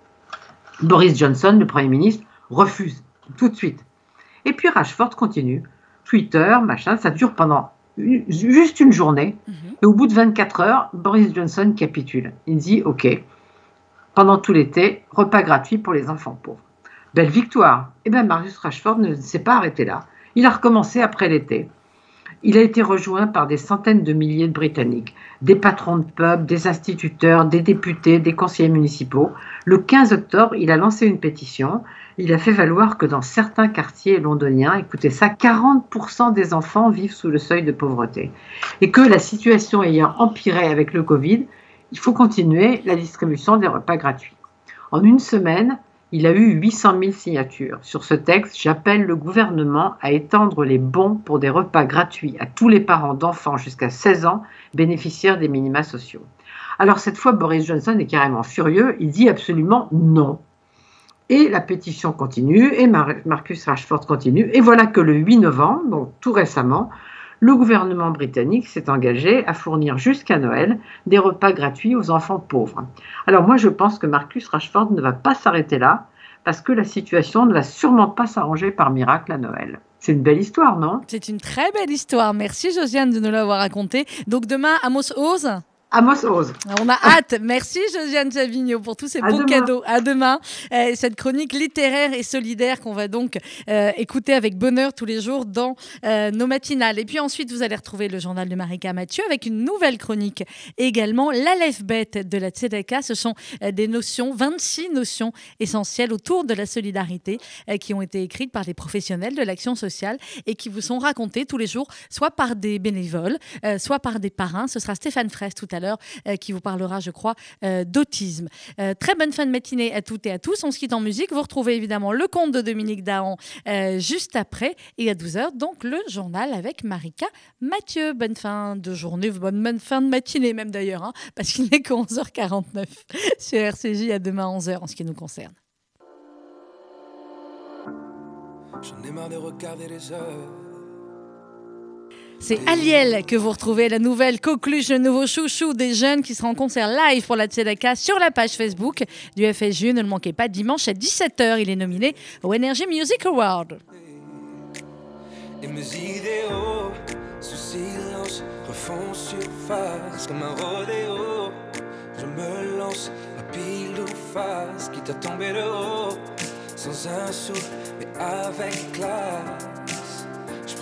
Boris Johnson, le Premier ministre, refuse tout de suite. Et puis Rashford continue. Twitter, machin, ça dure pendant juste une journée. Mhm. Et au bout de 24 heures, Boris Johnson capitule. Il dit OK, pendant tout l'été, repas gratuit pour les enfants pauvres. Belle victoire. Et eh bien, Marius Rashford ne s'est pas arrêté là. Il a recommencé après l'été. Il a été rejoint par des centaines de milliers de Britanniques, des patrons de pubs, des instituteurs, des députés, des conseillers municipaux. Le 15 octobre, il a lancé une pétition il a fait valoir que dans certains quartiers londoniens, écoutez ça, 40% des enfants vivent sous le seuil de pauvreté. Et que la situation ayant empiré avec le Covid, il faut continuer la distribution des repas gratuits. En une semaine, il a eu 800 000 signatures. Sur ce texte, j'appelle le gouvernement à étendre les bons pour des repas gratuits à tous les parents d'enfants jusqu'à 16 ans bénéficiaires des minima sociaux. Alors cette fois, Boris Johnson est carrément furieux. Il dit absolument non. Et la pétition continue, et Marcus Rashford continue. Et voilà que le 8 novembre, donc tout récemment, le gouvernement britannique s'est engagé à fournir jusqu'à Noël des repas gratuits aux enfants pauvres. Alors moi, je pense que Marcus Rashford ne va pas s'arrêter là, parce que la situation ne va sûrement pas s'arranger par miracle à Noël. C'est une belle histoire, non? C'est une très belle histoire. Merci Josiane de nous l'avoir raconté. Donc demain, Amos Oz? Amos Rose. On a hâte. Merci Josiane Savigno pour tous ces beaux cadeaux. À demain. Euh, cette chronique littéraire et solidaire qu'on va donc euh, écouter avec bonheur tous les jours dans euh, nos matinales. Et puis ensuite, vous allez retrouver le journal de Marika Mathieu avec une nouvelle chronique également. L'Aleph bête de la Tzedaka. Ce sont des notions, 26 notions essentielles autour de la solidarité qui ont été écrites par des professionnels de l'action sociale et qui vous sont racontées tous les jours, soit par des bénévoles, soit par des parrains. Ce sera Stéphane Fraisse tout à l'heure euh, qui vous parlera, je crois, euh, d'autisme. Euh, très bonne fin de matinée à toutes et à tous. On se quitte en musique. Vous retrouvez évidemment le conte de Dominique Dahan juste après et à 12h, donc le journal avec Marika Mathieu. Bonne fin de journée, bonne fin de matinée même d'ailleurs, hein, parce qu'il n'est que 11h49 sur RCJ à demain 11h en ce qui nous concerne. J'en ai marre de regarder les heures c'est Aliel que vous retrouvez, la nouvelle coqueluche, le nouveau chouchou des jeunes qui sera en concert live pour la Tzedaka sur la page Facebook du FSU. Ne le manquez pas, dimanche à 17h, il est nominé au Energy Music Award. Refont surface comme un rodéo. Je me lance à pile ou face, quitte à tomber de haut, sans un mais avec.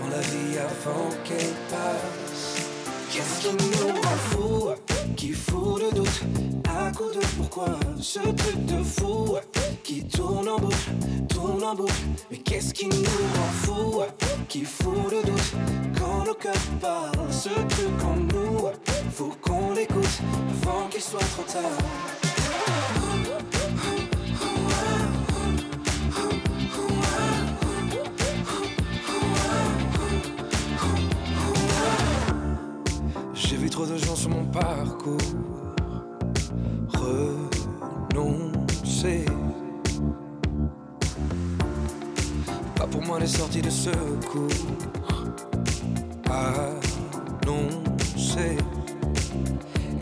La vie avant qu'elle passe. Qu'est-ce qui nous rend fou Qui fout le doute À coup de pourquoi Ce truc de fou Qui tourne en boucle, tourne en boucle. Mais qu'est-ce qui nous rend fou Qui fout le doute Quand le cœur parle Ce truc en nous. Faut qu'on l'écoute Avant qu'il soit trop tard J'ai vu trop de gens sur mon parcours renoncer. Pas pour moi les sorties de secours annoncées.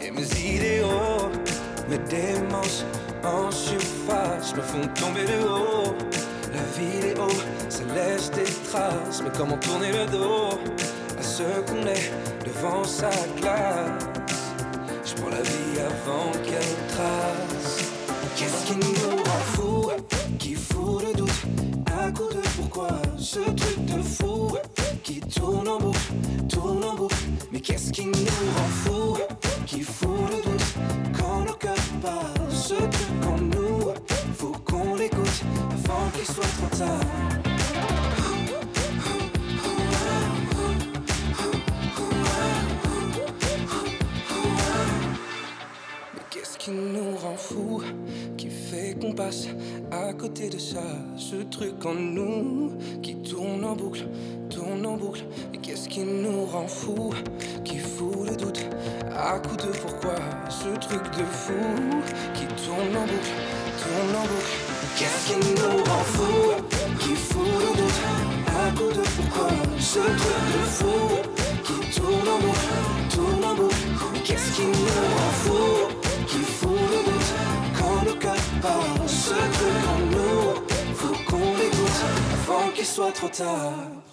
Et mes idéaux, mes démences en surface me font tomber de haut. La vidéo, ça laisse des traces, mais comment tourner le dos? Ce qu'on est devant sa glace. Je prends la vie avant qu'elle trace. Qu'est-ce qui nous rend fou Qui fout le doute À coup de pourquoi Ce truc de fou Qui tourne en boucle, tourne en boucle Mais qu'est-ce qui nous rend fou Qui fout le doute Quand le cœur parle Ce truc en nous Faut qu'on l'écoute Avant qu'il soit trop tard qui nous rend fous, qui fait qu'on passe à côté de ça. Ce truc en nous qui tourne en boucle, tourne en boucle. Mais qu'est-ce qui nous rend fous, qui fout le doute à coup de pourquoi? Ce truc de fou qui tourne en boucle, tourne en boucle. Qu'est-ce qui nous rend fous, qui fout le doute à coup de pourquoi? Ce truc de fou qui tourne en boucle, tourne en boucle. Qu'est-ce qui nous rend fous? Qui fout le doute quand le cœur parle. Ce truc en nous, faut qu'on l'écoute avant qu'il soit trop tard.